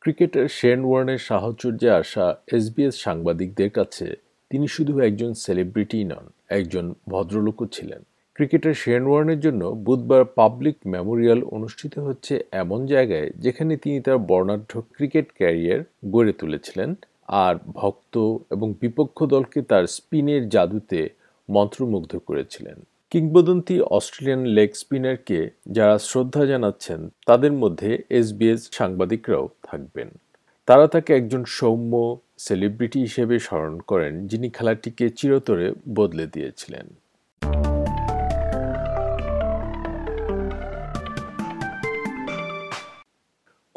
Cricketer Shane ওয়ার্নের সাহচর্যে আসা SBS সাংবাদিকদের কাছে তিনি শুধু একজন সেলিব্রিটি নন, একজন ভদ্রলোকও ছিলেন। ক্রিকেটার শেন ওয়ার্নের জন্য বুধবার পাবলিক মেমোরিয়াল অনুষ্ঠিত হচ্ছে এমন জায়গায় যেখানে তিনি তার বর্ণাঢ্য ক্রিকেট ক্যারিয়ার গড়ে তুলেছিলেন আর ভক্ত এবং বিপক্ষ দলকে তার স্পিনের জাদুতে মন্ত্রমুগ্ধ করেছিলেন। কিংবদন্তি অস্ট্রেলিয়ান লেগ স্পিনারকে যারা শ্রদ্ধা জানাচ্ছেন, তাদের মধ্যে এসবিএস সাংবাদিকরাও থাকবেন। তারা তাকে একজন সৌম্য সেলিব্রিটি হিসেবে স্মরণ করেন, যিনি খেলাটিকে চিরতরে বদলে দিয়েছিলেন।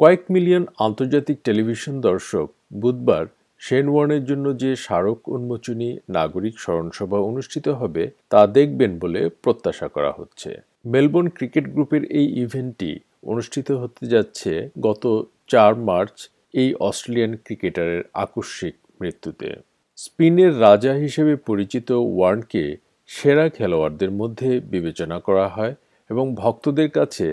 কয়েক মিলিয়ন আন্তর্জাতিক টেলিভিশন দর্শক বুধবার শেন ওয়ার্নের জন্য যে স্মারক উন্মোচনী নাগরিক স্মরণসভা অনুষ্ঠিত হবে, তা দেখবেন বলে প্রত্যাশা করা হচ্ছে। মেলবোর্ন ক্রিকেট গ্রুপের এই ইভেন্টটি অনুষ্ঠিত হতে যাচ্ছে গত চার মার্চ এই অস্ট্রেলিয়ান ক্রিকেটারের আকস্মিক মৃত্যুতে। স্পিনের রাজা হিসেবে পরিচিত ওয়ার্নকে সেরা খেলোয়াড়দের মধ্যে বিবেচনা করা হয় এবং ভক্তদের কাছে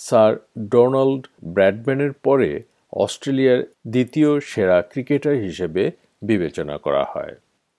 স্যার ডোনাল্ড ব্র্যাডম্যানের পরে অস্ট্রেলিয়ার দ্বিতীয় সেরা ক্রিকেটার হিসেবে বিবেচনা করা হয়।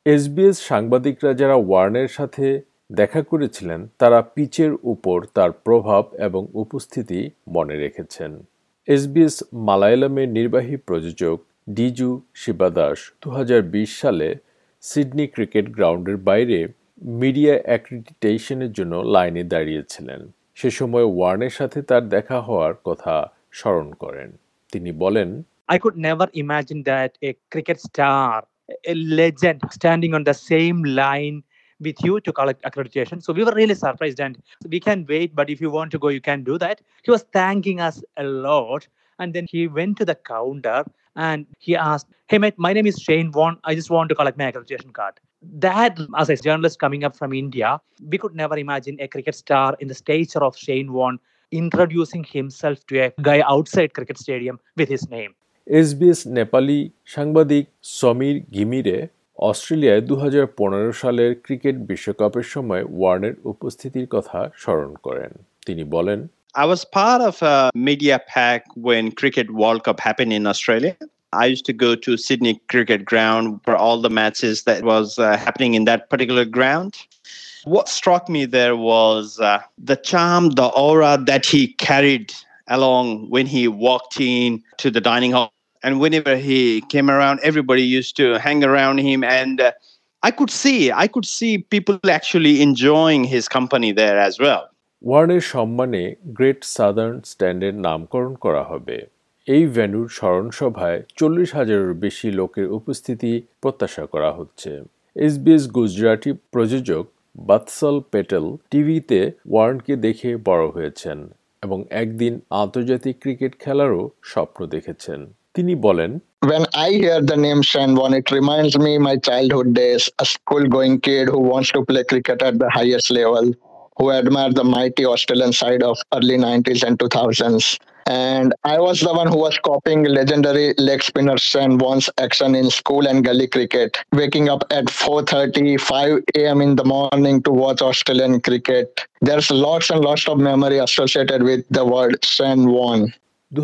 এসবিএস সাংবাদিকরা যারা ওয়ার্নের সাথে দেখা করেছিলেন, তারা পিচের উপর তার প্রভাব এবং উপস্থিতি মনে রেখেছেন। এসবিএস মালায়ালামের নির্বাহী প্রযোজক ডিজু শিবাদাস দু হাজার বিশ সালে সিডনি ক্রিকেট গ্রাউন্ডের বাইরে মিডিয়া অ্যাক্রিডিটেশনের জন্য লাইনে দাঁড়িয়েছিলেন। সে সময় ওয়ার্নের সাথে তার দেখা হওয়ার কথা স্মরণ করেন। তিনি বলেন I could never imagine that a cricket star, a legend, standing on the same line with you to collect accreditation. So we were really surprised and we can wait, but if you want to go, you can do that. He was thanking us a lot. And then he went to the counter and he asked, Hey, mate, my name is Shane Vaughn. I just want to collect my accreditation card. That, as a journalist coming up from India, we could never imagine a cricket star in the stature of Shane Vaughn introducing himself to a guy outside cricket stadium with his name. SBS Nepali সাংবাদিক সমীর ঘিমিরে অস্ট্রেলিয়ায় দু সালের cricket বিশ্বকাপের সময় ওয়ার্নের উপস্থিতির কথা স্মরণ করেন তিনি বলেন I was part of a media pack when Cricket World Cup happened in Australia. I used to go to Sydney Cricket Ground for all the matches that was uh, happening in that particular ground. What struck me there was uh, the charm, the aura that he carried along when he walked in to the dining hall and whenever he came around everybody used to hang around him and uh, i could see i could see people actually enjoying his company there as well ওয়ার্নের সম্মানে great southern স্ট্যান্ডের নামকরণ করা হবে এই ভেন্যুর স্মরণসভায় চল্লিশ হাজারের বেশি লোকের উপস্থিতি প্রত্যাশা করা হচ্ছে এসবিএস গুজরাটি প্রযোজক বাৎসল পেটেল টিভিতে ওয়ার্নকে দেখে বড় হয়েছেন এবং একদিন আন্তর্জাতিক ক্রিকেট খেলারও স্বপ্ন দেখেছেন তিনি বলেন When I hear the name Shanwon, it reminds me my childhood days, a school-going kid who wants to play cricket at the highest level, who admired the mighty Australian side of early 90s and 2000s. And I was the one who was copying legendary leg spinner Shane Warne's action in school and gully cricket, waking up at 4.30, 5 a.m. in the morning to watch Australian cricket. There's lots and lots of memory associated with the word Shane Warne. দু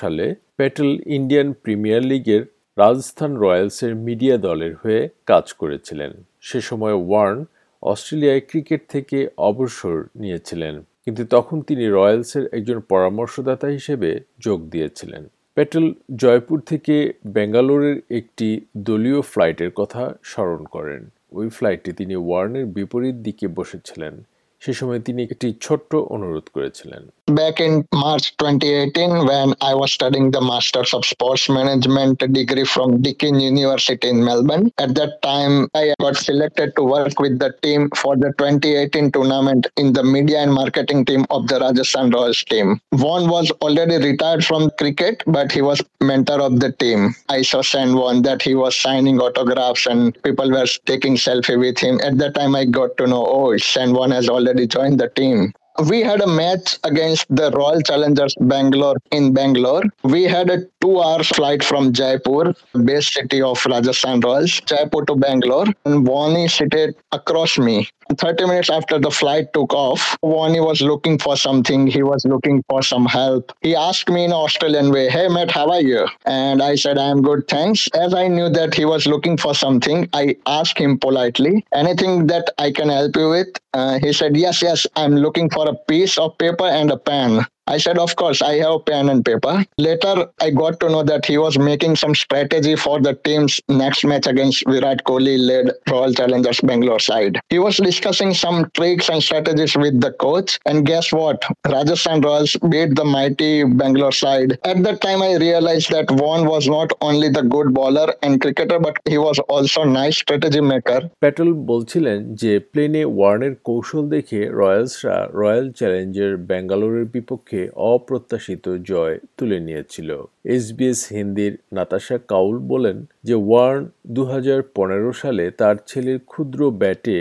সালে Patel Indian premier লিগের Rajasthan রয়্যালসের media দলের হয়ে কাজ করেছিলেন সে সময় Warne অস্ট্রেলিয়ায় cricket থেকে অবসর নিয়েছিলেন। কিন্তু তখন তিনি রয়্যালসের একজন পরামর্শদাতা হিসেবে যোগ দিয়েছিলেন। প্যাটেল জয়পুর থেকে ব্যাঙ্গালোরের একটি দলীয় ফ্লাইটের কথা স্মরণ করেন। ওই ফ্লাইটে তিনি ওয়ার্নের বিপরীত দিকে বসেছিলেন। সে সময় তিনি একটি ছোট্ট অনুরোধ করেছিলেন। Back in March 2018, when I was studying the Masters of Sports Management degree from Deakin University in Melbourne, at that time I got selected to work with the team for the 2018 tournament in the media and marketing team of the Rajasthan Royals team. Vaughan was already retired from cricket, but he was mentor of the team. I saw Shane Vaughan that he was signing autographs and people were taking selfie with him. At that time, I got to know, oh, Shane Vaughan has already joined the team. We had a match against the Royal Challengers Bangalore in Bangalore. We had a two hours flight from Jaipur, base city of Rajasthan Royals, Jaipur to Bangalore. And Wani seated across me. 30 minutes after the flight took off, Wani was looking for something. He was looking for some help. He asked me in Australian way, Hey, Matt, how are you? And I said, I'm good, thanks. As I knew that he was looking for something, I asked him politely, Anything that I can help you with? Uh, he said, Yes, yes, I'm looking for a piece of paper and a pen. I said, Of course, I have pen and paper. Later, I got to know that he was making some strategy for the team's next match against Virat Kohli led Royal Challengers Bangalore side. He was discussing some tricks and strategies with the coach. And guess what? Rajasthan Royals beat the mighty Bangalore side. At that time, I realized that Vaughan was not only the good bowler and cricketer, but he was also nice strategy maker. Patel বলছিলেন যে প্লেনে ওয়ার্নের কৌশল দেখে রয়্যালসরা royal Challenger ব্যাঙ্গালোরের বিপক্ষে অপ্রত্যাশিত জয় তুলে নিয়েছিল। এসবিএস হিন্দির নাতাশা কাউল বলেন যে, ওয়ার্ন দু হাজার পনেরো সালে তার ছেলের ক্ষুদ্র ব্যাটে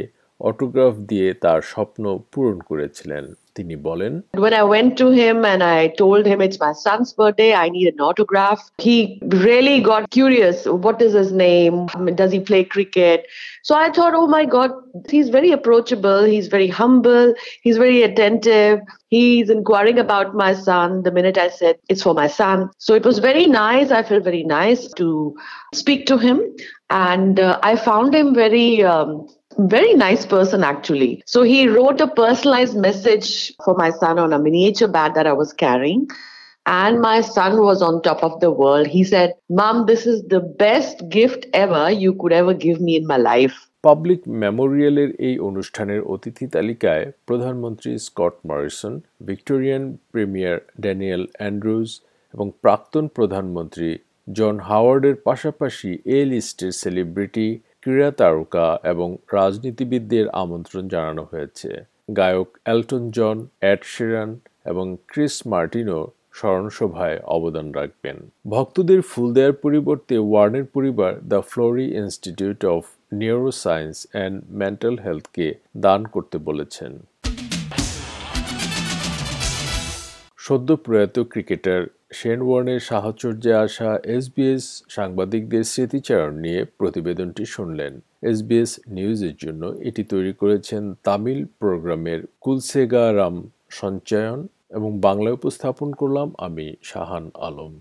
অটোগ্রাফ দিয়ে তার স্বপ্ন পূরণ করেছিলেন তিনি বলেন When I went to him and I told him it's my son's birthday, I need an autograph, he really got curious. What is his name? Does he play cricket? So I thought, oh my God, he's very approachable. He's very humble. He's very attentive. He's inquiring about my son the minute I said it's for my son. So it was very nice. I felt very nice to speak to him. And uh, I found him very. Um, very nice person actually so he wrote a personalized message for my son on a miniature bat that i was carrying and my son was on top of the world he said mom this is the best gift ever you could ever give me in my life public মেমোরিয়ালের এই অনুষ্ঠানের অতিথি তালিকায় প্রধানমন্ত্রী Scott Morrison Victorian premier Daniel Andrews এবং প্রাক্তন প্রধানমন্ত্রী জন হাওয়ার্ডের পাশাপাশি এ লিস্টের সেলিব্রিটি ক্রীড়া তারকা এবং রাজনীতিবিদদের আমন্ত্রণ জানানো হয়েছে। গায়ক এলটন জন অ্যাড শেরান এবং ক্রিস মার্টিনও স্মরণসভায় অবদান রাখবেন। ভক্তদের ফুল দেওয়ার পরিবর্তে ওয়ার্নের পরিবার the Florey institute of neuroscience and mental হেলথকে দান করতে বলেছেন। সদ্য প্রয়াত ক্রিকেটার শেন ওয়ার্নের সাহচর্যে আসা এসবিএস সাংবাদিকদের স্মৃতিচারণ নিয়ে প্রতিবেদনটি শুনলেন। এসবিএস নিউজের জন্য এটি তৈরি করেছেন তামিল প্রোগ্রামের কুলসেগারাম সঞ্চয়ন এবং বাংলায় উপস্থাপন করলাম আমি শাহান আলম।